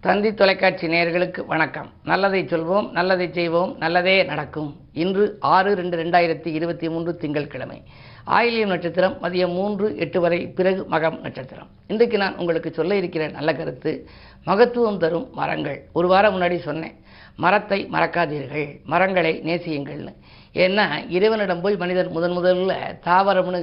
தந்தி தொலைக்காட்சி நேயர்களுக்கு வணக்கம். நல்லதை சொல்வோம் நல்லதை செய்வோம் நல்லதே நடக்கும். இன்று ஆறு ரெண்டு ரெண்டாயிரத்தி இருபத்தி மூன்று திங்கட்கிழமை. ஆயிலியம் நட்சத்திரம் மதியம் மூன்று எட்டு வரை பிறகு மகம் நட்சத்திரம். இன்றைக்கு நான் உங்களுக்கு சொல்ல இருக்கிற நல்ல கருத்து மகத்துவம் தரும் மரங்கள். ஒரு வாரம் முன்னாடி சொன்னேன் மரத்தை மறக்காதீர்கள் மரங்களை நேசியுங்கள்னு. ஏன்னா இறைவனிடம் போய் மனிதன் முதன் முதல்ல தாவரம்னு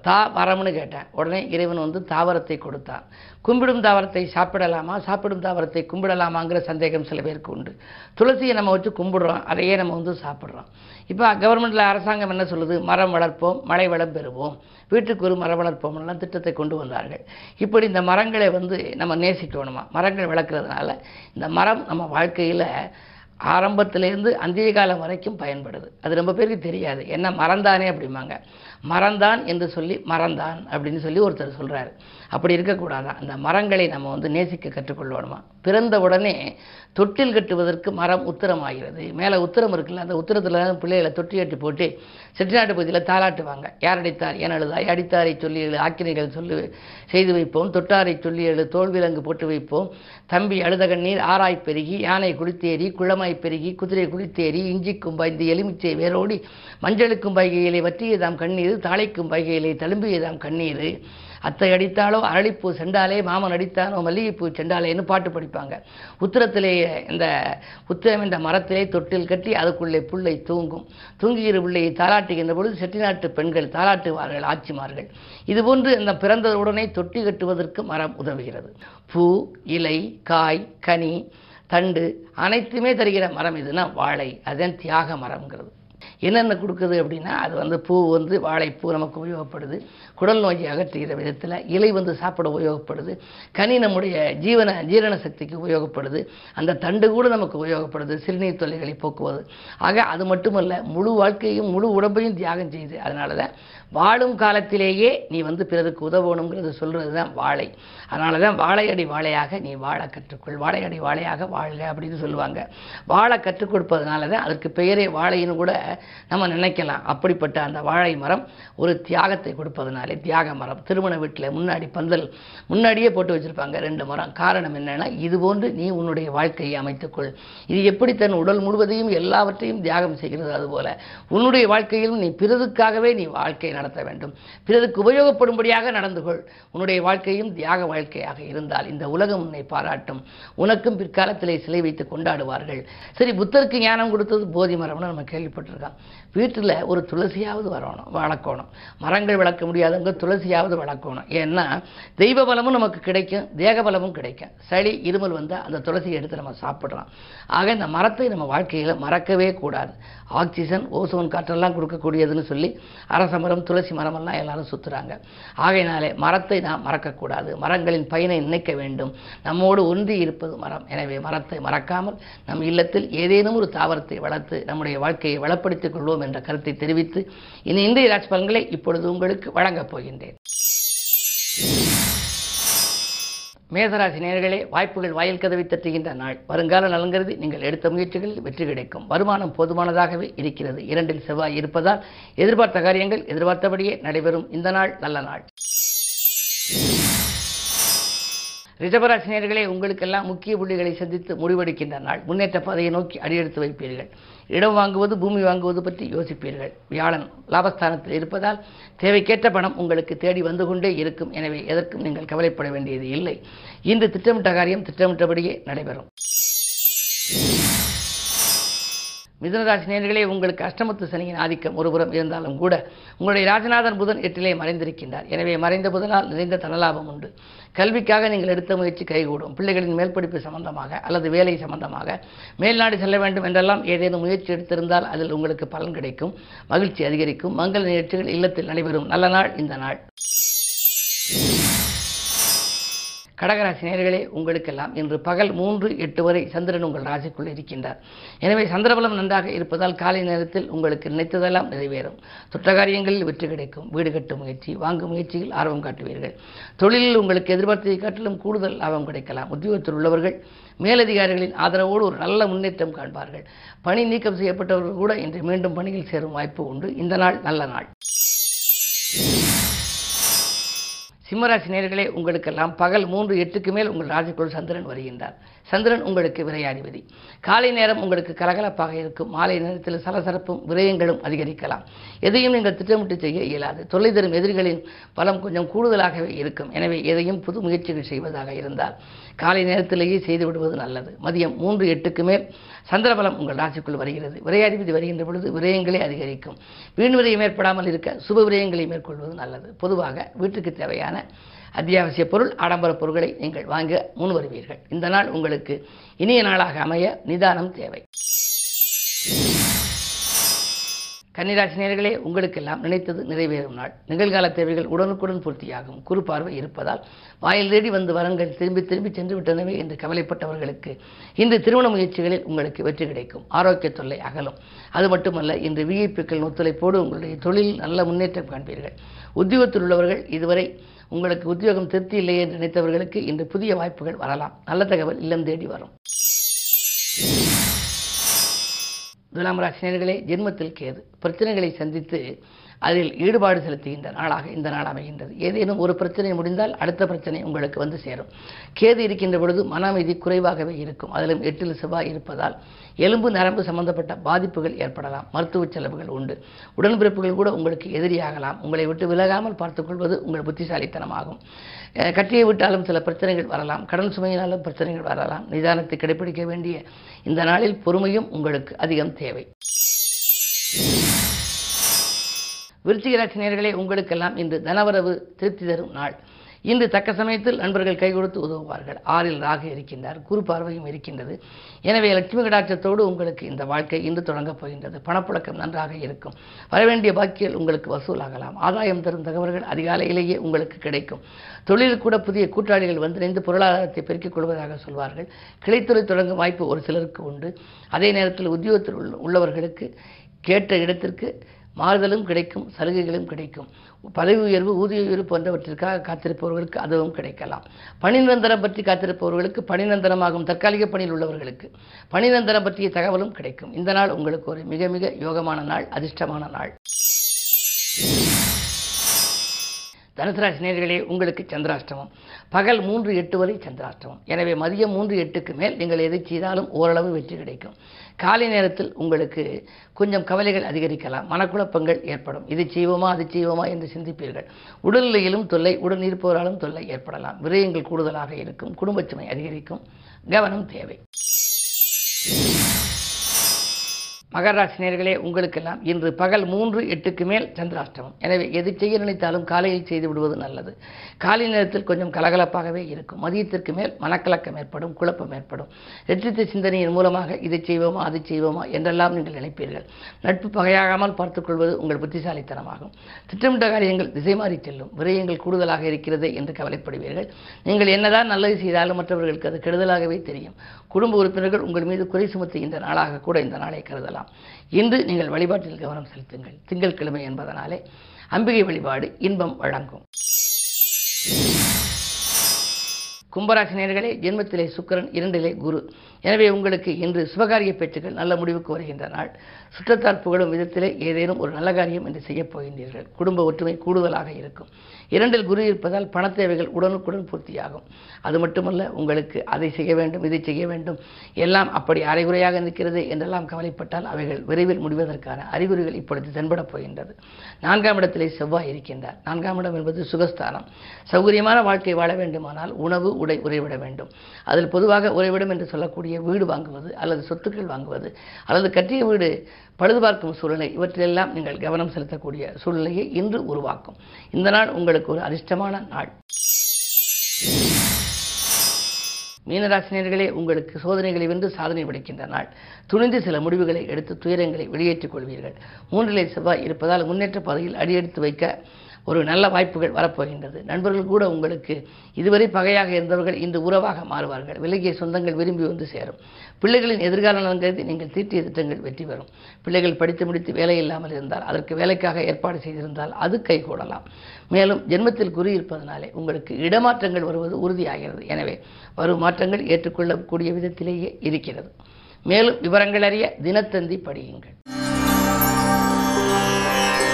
தா மரம்னு கேட்டேன். உடனே இறைவன் வந்து தாவரத்தை கொடுத்தான். கும்பிடும் தாவரத்தை சாப்பிடலாமா? சாப்பிடும் தாவரத்தை கும்பிடலாமாங்கிற சந்தேகம் சில பேருக்கு உண்டு. துளசியை நம்ம வச்சு கும்பிடுறோம். அதையே நம்ம வந்து சாப்பிட்றோம். இப்போ கவர்மெண்ட்டில் அரசாங்கம் என்ன சொல்லுது? மரம் வளர்ப்போம் மழை வளம் பெறுவோம். வீட்டுக்கு ஒரு மரம் வளர்ப்போம் எல்லாம் திட்டத்தை கொண்டு வந்தார்கள். இப்படி இந்த மரங்களை வந்து நம்ம நேசிக்கணுமா? மரங்கள் வளர்க்குறதுனால இந்த மரம் நம்ம வாழ்க்கையில் ஆரம்பத்திலேருந்து அந்திய காலம் வரைக்கும் பயன்படுது. அது ரொம்ப பேருக்கு தெரியாது. என்ன மறந்தானே அப்படிம்பாங்க. மறந்தான் என்று சொல்லி மறந்தான் அப்படின்னு சொல்லி ஒருத்தர் சொல்கிறாரு அப்படி இருக்கக்கூடாதான் அந்த மரங்களை நம்ம வந்து நேசிக்க கற்றுக்கொள்ளணுமா? பிறந்த உடனே தொட்டில் கட்டுவதற்கு மரம் உத்தரமாகிறது. மேலே உத்தரம் இருக்குல்ல அந்த உத்தரத்தில் பிள்ளைகளை தொட்டி கட்டி போட்டு செட்டிநாட்டு பகுதியில் தாளாட்டுவாங்க. யார் அடித்தார் ஏன் அழுதாய்? அடித்தாரை சொல்லி எழு ஆக்கினைகள் சொல்லி செய்து வைப்போம். தொட்டாரை சொல்லி எழு தோல் விலங்கு போட்டு வைப்போம். தம்பி அழுத கண்ணீர் ஆராய் பெருகி யானை குளித்தேறி குளமாய் பெருகி குதிரை குளித்தேறி இஞ்சிக்கும் பாய்ந்து எலுமிச்சை வேரோடி மஞ்சளுக்கும் பைகையிலே வற்றியதாம் கண்ணீர் தாளைக்கும் பைகையிலே தழும்பியதாம் கண்ணீர். அத்தை அடித்தாலோ அரளிப்பூ செண்டாலே மாமன் அடித்தானோ மல்லிகைப்பூ செண்டாலேன்னு பாட்டு படிப்பாங்க. உத்தரத்திலேயே இந்த உத்திரம் என்ற மரத்திலே தொட்டில் கட்டி அதுக்குள்ளே புள்ளை தூங்கும். தூங்குகிற பிள்ளையை தாளாட்டுகின்ற பொழுது செட்டிநாட்டு பெண்கள் தாளாட்டுவார்கள் ஆட்சிமார்கள். இதுபோன்று இந்த பிறந்தவுடனே தொட்டி கட்டுவதற்கு மரம் உதவுகிறது. பூ இலை காய் கனி தண்டு அனைத்துமே தருகிற மரம் எதுனா வாழை. அதுதான் தியாக மரம்ங்கிறது. என்னென்ன கொடுக்குது அப்படின்னா அது வந்து பூ வந்து வாழைப்பூ நமக்கு உபயோகப்படுது. குடல் நோயை அகற்றுகிற விதத்தில் இலை வந்து சாப்பிட உபயோகப்படுது. கனி நம்முடைய ஜீவன ஜீரண சக்திக்கு உபயோகப்படுது. அந்த தண்டு கூட நமக்கு உபயோகப்படுது. சிறுநீர் தொல்லைகளை போக்குவது. ஆக அது மட்டுமல்ல முழு வாழ்க்கையும் முழு உடம்பையும் தியாகம் செய்யுது அதனால தான் வாழும் காலத்திலேயே நீ வந்து பிறருக்கு உதவணுங்கிறது சொல்கிறது தான் வாழை. அதனால தான் வாழையடி வாழையாக நீ வாழ கற்றுக்கொள். வாழையடி வாழையாக வாழ்க அப்படின்னு சொல்லுவாங்க. வாழ கற்றுக் கொடுப்பதனால தான் அதற்கு பெயரே வாழைன்னு கூட நம்ம நினைக்கலாம். அப்படிப்பட்ட அந்த வாழை மரம் ஒரு தியாகத்தை கொடுப்பதனாலே தியாக மரம். திருமண வீட்டில் முன்னாடி பந்தல் முன்னாடியே போட்டு வச்சுருப்பாங்க ரெண்டு மரம். காரணம் என்னென்னா இது போன்று நீ உன்னுடைய வாழ்க்கையை அமைத்துக்கொள். இது எப்படி தன் உடல் முழுவதையும் எல்லாவற்றையும் தியாகம் செய்கிறது அதுபோல உன்னுடைய வாழ்க்கையிலும் நீ பிறதுக்காகவே நீ வாழ்க்கை நடத்த வேண்டும். பிறருக்கு உபயோகப்படும்படியாக நடந்து கொள். உன்னுடைய வாழ்க்கையும் தியாக வாழ்க்கையாக இருந்தால் இந்த உலகம் உன்னை பாராட்டும். உனக்கும் பிற்காலத்திலே சிலை வைத்து கொண்டாடுவார்கள். சரி புத்தருக்கு ஞானம் கொடுத்தது போதி மரம்னு நம்ம கேள்விப்பட்டிருக்கோம். வீட்டில் ஒரு துளசியாவது வரணும் வளர்க்கணும். மரங்கள் வளர்க்க முடியாதவங்க துளசியாவது வளர்க்கணும். ஏன்னா தெய்வ பலமும் நமக்கு கிடைக்கும் தேக பலமும் கிடைக்கும். சளி இருமல் வந்தால் அந்த துளசியை எடுத்து நம்ம சாப்பிடலாம். ஆக இந்த மரத்தை நம்ம வாழ்க்கையில் மறக்கவே கூடாது. ஆக்சிஜன் ஓசோன் காற்றெல்லாம் கொடுக்கக்கூடியதுன்னு சொல்லி அரச மரம் துளசி மரமெல்லாம் எல்லாரும் சுற்றுறாங்க ஆகையினாலே மரத்தை நாம் மறக்கக்கூடாது. மரங்களின் பயனை நினைக்க வேண்டும். நம்மோடு ஒன்றி இருப்பது மரம். எனவே மரத்தை மறக்காமல் நம் இல்லத்தில் ஏதேனும் ஒரு தாவரத்தை வளர்த்து நம்முடைய வாழ்க்கையை பயன்படுத்திக் கொள்வோம் என்ற கருத்தை தெரிவித்து இனி இந்திய ராசி பலன்களை இப்பொழுது உங்களுக்கு வழங்கப் போகின்றேன். மேசராசி நேர்களே வாய்ப்புகள் வாயில் கதவை தட்டுகின்ற நாள். வருங்கால நலங்கிறது நீங்கள் எடுத்த முயற்சிகளில் வெற்றி கிடைக்கும். வருமானம் போதுமானதாகவே இருக்கிறது. இரண்டில் செவ்வாய் இருப்பதால் எதிர்பார்த்த காரியங்கள் எதிர்பார்த்தபடியே நடைபெறும். இந்த நாள் நல்ல நாள். ரிஷபராசினியர்களே உங்களுக்கெல்லாம் முக்கிய புள்ளிகளை சந்தித்து முடிவெடுக்கின்ற நாள். முன்னேற்ற பாதையை நோக்கி அடியெடுத்து வைப்பீர்கள். இடம் வாங்குவது பூமி வாங்குவது பற்றி யோசிப்பீர்கள். வியாழன் லாபஸ்தானத்தில் இருப்பதால் தேவைக்கேற்ற பணம் உங்களுக்கு தேடி வந்து கொண்டே இருக்கும். எனவே எதற்கும் நீங்கள் கவலைப்பட வேண்டியது இல்லை. இன்று திட்டமிட்ட காரியம் திட்டமிட்டபடியே நடைபெறும். மிதுனராசி நேர்களே உங்களுக்கு அஷ்டமத்து சனியின் ஆதிக்கம் ஒருபுறம் இருந்தாலும் கூட உங்களுடைய ராஜநாதன் புதன் எட்டிலே மறைந்திருக்கின்றார். எனவே மறைந்த புதனால் நிறைந்த தனலாபம் உண்டு. கல்விக்காக நீங்கள் எடுத்த முயற்சி கைகூடும். பிள்ளைகளின் மேல்படிப்பு சம்பந்தமாக அல்லது வேலை சம்பந்தமாக மேல்நாடு செல்ல வேண்டும் என்றெல்லாம் ஏதேனும் முயற்சி எடுத்திருந்தால் அதில் உங்களுக்கு பலன் கிடைக்கும் மகிழ்ச்சி அதிகரிக்கும் மங்கள நிகழ்ச்சிகள் இல்லத்தில் நடைபெறும். நல்ல நாள் இந்த நாள். கடகராசி நேர்களே உங்களுக்கெல்லாம் இன்று பகல் மூன்று எட்டு வரை சந்திரன் உங்கள் ராசிக்குள் இருக்கின்றார். எனவே சந்திரபலம் நன்றாக இருப்பதால் காலை நேரத்தில் உங்களுக்கு நினைத்ததெல்லாம் நிறைவேறும். சுற்றகாரியங்களில் வெற்றி கிடைக்கும். வீடு கட்டும் முயற்சி வாங்கும் முயற்சியில் ஆர்வம் காட்டுவீர்கள். தொழிலில் உங்களுக்கு எதிர்பார்த்ததை காட்டிலும் கூடுதல் லாபம் கிடைக்கலாம். உத்தியோகத்தில் உள்ளவர்கள் மேலதிகாரிகளின் ஆதரவோடு ஒரு நல்ல முன்னேற்றம் காண்பார்கள். பணி நீக்கம் செய்யப்பட்டவர்கள் கூட இன்று மீண்டும் பணியில் சேரும் வாய்ப்பு உண்டு. இந்த நாள் நல்ல நாள். சிம்மராசி நேர்களே உங்களுக்கெல்லாம் பகல் மூன்று எட்டுக்கு மேல் உங்கள் ராசிக்குள் சந்திரன் வருகின்றார். சந்திரன் உங்களுக்கு விரையாதிபதி. காலை நேரம் உங்களுக்கு கலகலப்பாக இருக்கும். மாலை நேரத்தில் சலசலப்பும் விரயங்களும் அதிகரிக்கலாம். எதையும் நீங்கள் திட்டமிட்டு செய்ய இயலாது. தொல்லை தரும் எதிரிகளின் பலம் கொஞ்சம் கூடுதலாகவே இருக்கும். எனவே எதையும் புது முயற்சிகள் செய்வதாக இருந்தால் காலை நேரத்திலேயே செய்து விடுவது நல்லது. மதியம் மூன்று எட்டுக்கு மேல் சந்திரபலம் உங்கள் ராசிக்குள் வருகிறது. விரையாதிபதி வருகின்ற பொழுது விரயங்களே அதிகரிக்கும். வீண் விரயம் ஏற்படாமல் இருக்க சுப விரயங்களை மேற்கொள்வது நல்லது. பொதுவாக வீட்டுக்கு தேவையான அத்தியாவசிய பொருள் ஆடம்பர பொருட்களை நீங்கள் வாங்க முன் வருவீர்கள் இந்த நாள் உங்களுக்கு இனிய நாளாக அமைய நிதானம் தேவை. கன்னிராசினியர்களே உங்களுக்கெல்லாம் நினைத்தது நிறைவேறும் நாள். நிகழ்கால தேவைகள் உடனுக்குடன் பூர்த்தியாகும். குறு பார்வை இருப்பதால் வாயில் தேடி வந்து வரங்கள் திரும்பி திரும்பி சென்று விட்டனவே என்று கவலைப்பட்டவர்களுக்கு இன்று திருமண முயற்சிகளில் உங்களுக்கு வெற்றி கிடைக்கும். ஆரோக்கிய தொல்லை அகலும். அது மட்டுமல்ல இன்று விஐபிக்கள் ஒத்துழைப்போடு உங்களுடைய தொழிலில் நல்ல முன்னேற்றம் காண்பீர்கள். உத்தியோகத்தில் உள்ளவர்கள் இதுவரை உங்களுக்கு உத்தியோகம் திருப்தி இல்லை என்று நினைத்தவர்களுக்கு இன்று புதிய வாய்ப்புகள் வரலாம். நல்ல தகவல் இல்லம் தேடி வரும். துலாம் ராசினியர்களே ஜென்மத்தில் கேது. பிரச்சனைகளை சந்தித்து அதில் ஈடுபாடு செலுத்துகின்ற நாளாக இந்த நாள் அமைகின்றது. ஏதேனும் ஒரு பிரச்சனை முடிந்தால் அடுத்த பிரச்சனை உங்களுக்கு வந்து சேரும். கேது இருக்கின்ற பொழுது மன அமைதி குறைவாகவே இருக்கும். அதிலும் எட்டில் செவ்வாய் இருப்பதால் எலும்பு நரம்பு சம்பந்தப்பட்ட பாதிப்புகள் ஏற்படலாம். மருத்துவ செலவுகள் உண்டு. உடன்பிறப்புகள் கூட உங்களுக்கு எதிரியாகலாம். உங்களை விட்டு விலகாமல் பார்த்துக்கொள்வது உங்கள் புத்திசாலித்தனமாகும். கட்டியை விட்டாலும் சில பிரச்சனைகள் வரலாம். கடன் சுமையினாலும் பிரச்சனைகள் வரலாம். நிதானத்தை கடைபிடிக்க வேண்டிய இந்த நாளில் பொறுமையும் உங்களுக்கு அதிகம் தேவை. விருச்சிக ராசினியர்களே உங்களுக்கெல்லாம் இன்று தனவரவு திருப்தி தரும் நாள். இன்று தக்க சமயத்தில் நண்பர்கள் கை கொடுத்து உதவுவார்கள். ஆறில் ராக இருக்கின்றார் குரு பார்வையும் இருக்கின்றது. எனவே லட்சுமி கடாட்சத்தோடு உங்களுக்கு இந்த வாழ்க்கை இன்று தொடங்கப் போகின்றது. பணப்புழக்கம் நன்றாக இருக்கும். வரவேண்டிய பாக்கியல் உங்களுக்கு வசூலாகலாம். ஆதாயம் தரும் தகவல்கள் அதிகாலையிலேயே உங்களுக்கு கிடைக்கும். தொழிலில் கூட புதிய கூட்டாளிகள் வந்திணைந்து பொருளாதாரத்தை பெருக்கிக் கொள்வதாக சொல்வார்கள். கிளைத்துறை தொடங்கும் வாய்ப்பு ஒரு சிலருக்கு உண்டு. அதே நேரத்தில் உத்தியோகத்தில் உள்ள- உள்ளவர்களுக்கு கேட்ட இடத்திற்கு மாறுதலும் கிடைக்கும் சலுகைகளும் கிடைக்கும். பதவி உயர்வு ஊதிய உயர்வு போன்றவற்றிற்காக காத்திருப்பவர்களுக்கு அதுவும் கிடைக்கலாம். பணிநிரந்தரம் பற்றி காத்திருப்பவர்களுக்கு பணிநிரந்தரமாகும் தற்காலிக பணியில் உள்ளவர்களுக்கு பணிநிரந்தரம் பற்றிய தகவலும் கிடைக்கும். இந்த நாள் உங்களுக்கு ஒரு மிக மிக யோகமான நாள் அதிர்ஷ்டமான நாள். தனுசராசி நேர்களே உங்களுக்கு சந்திராஷ்டமம். பகல் மூன்று எட்டு வரை சந்திராஷ்டமம். எனவே மதியம் மூன்று எட்டுக்கு மேல் நீங்கள் எதை செய்தாலும் ஓரளவு வெற்றி கிடைக்கும். காலை நேரத்தில் உங்களுக்கு கொஞ்சம் கவலைகள் அதிகரிக்கலாம். மனக்குழப்பங்கள் ஏற்படும். இது செய்வோமா அது செய்வோமா என்று சிந்திப்பீர்கள். உடல்நிலையிலும் தொல்லை உடன் இருப்பவராலும் தொல்லை ஏற்படலாம். விரயங்கள் கூடுதலாக இருக்கும். குடும்பச்சுமை அதிகரிக்கும். கவனம் தேவை. மகர உங்களுக்கெல்லாம் இன்று பகல் மூன்று எட்டுக்கு மேல் சந்திராஷ்டமம். எனவே எது செய்ய நினைத்தாலும் காலையில் செய்து விடுவது நல்லது. காலை நேரத்தில் கொஞ்சம் கலகலப்பாகவே இருக்கும். மதியத்திற்கு மேல் மனக்கலக்கம் ஏற்படும் குழப்பம் ஏற்படும். வெற்றித்த சிந்தனையின் மூலமாக இதை செய்வோமா அதை செய்வோமா என்றெல்லாம் நீங்கள் நினைப்பீர்கள். நட்பு பகையாகாமல் பார்த்துக்கொள்வது உங்கள் புத்திசாலித்தனமாகும். திட்டமிட்ட காரியங்கள் திசை மாறி செல்லும். விரயங்கள் கூடுதலாக இருக்கிறது என்று கவலைப்படுவீர்கள். நீங்கள் என்னதான் நல்லது செய்தாலும் மற்றவர்களுக்கு அது கெடுதலாகவே தெரியும். குடும்ப உறுப்பினர்கள் உங்கள் மீது குறை சுமத்துகின்ற நாளாக கூட இந்த நாளை கருதலாம். இன்று நீங்கள் வழிபாட்டில் கவனம் செலுத்துங்கள். திங்கட்கிழமை என்பதனாலே அம்பிகை வழிபாடு இன்பம் வழங்கும். கும்பராசி நேர்களே ஜென்மத்திலே சுக்கரன் இரண்டிலே குரு. எனவே உங்களுக்கு இன்று சுபகாரிய பேச்சுக்கள் நல்ல முடிவுக்கு வருகின்ற நாள். சுற்றத்தார் புகழும் விதத்திலே ஏதேனும் ஒரு நல்ல காரியம் என்று செய்யப் போகின்றீர்கள். குடும்ப ஒற்றுமை கூடுதலாக இருக்கும். இரண்டில் குரு இருப்பதால் பண தேவைகள் உடனுக்குடன் பூர்த்தியாகும். அது மட்டுமல்ல உங்களுக்கு அதை செய்ய வேண்டும் இதை செய்ய வேண்டும். எல்லாம் அப்படி அரைகுறையாக நிற்கிறது என்றெல்லாம் கவலைப்பட்டால் அவைகள் விரைவில் முடிவதற்கான அறிகுறிகள் இப்பொழுது தென்படப் போகின்றது. நான்காம் இடத்திலே செவ்வாய் இருக்கின்றார். நான்காம் இடம் என்பது சுகஸ்தானம். சௌகரியமான வாழ்க்கை வாழ வேண்டுமானால் உணவு உடை உறைவிட வேண்டும். அதில் பொதுவாக உறைவிடம் என்று சொல்லக்கூடிய வீடு வாங்குவது அல்லது சொத்துக்கள் வாங்குவது அல்லது கட்டிய வீடு பழுதுபார்க்கும் சூழ்நிலை இவற்றிலெல்லாம் நீங்கள் கவனம் செலுத்தக்கூடிய சூழ்நிலையை இன்று உருவாக்கும். இந்த நாள் உங்களுக்கு ஒரு அதிர்ஷ்டமான நாள். மீனராசினியர்களே உங்களுக்கு சோதனைகளை வென்று சாதனை படைக்கின்ற நாள். துணிந்து சில முடிவுகளை எடுத்து துயரங்களை வெளியேற்றிக் கொள்வீர்கள். மூன்றிலே செவ்வாய் இருப்பதால் முன்னேற்ற பாதையில் அடியெடுத்து வைக்க ஒரு நல்ல வாய்ப்புகள் வரப்போகின்றது. நண்பர்கள் கூட உங்களுக்கு இதுவரை பகையாக இருந்தவர்கள் இன்று உறவாக மாறுவார்கள். விலகிய சொந்தங்கள் விரும்பி வந்து சேரும். பிள்ளைகளின் எதிர்கால நலன் கருதி நீங்கள் தீட்டிய திட்டங்கள் வெற்றி பெறும். பிள்ளைகள் படித்து முடித்து வேலை இல்லாமல் இருந்தால் அதற்கு வேலைக்காக ஏற்பாடு செய்திருந்தால் அது கைகூடலாம். மேலும் ஜென்மத்தில் குறி இருப்பதனாலே உங்களுக்கு இடமாற்றங்கள் வருவது உறுதியாகிறது. எனவே வரும் மாற்றங்கள் ஏற்றுக்கொள்ளக்கூடிய விதத்திலேயே இருக்கிறது. மேலும் விவரங்கள் அறிய தினத்தந்தி படியுங்கள்.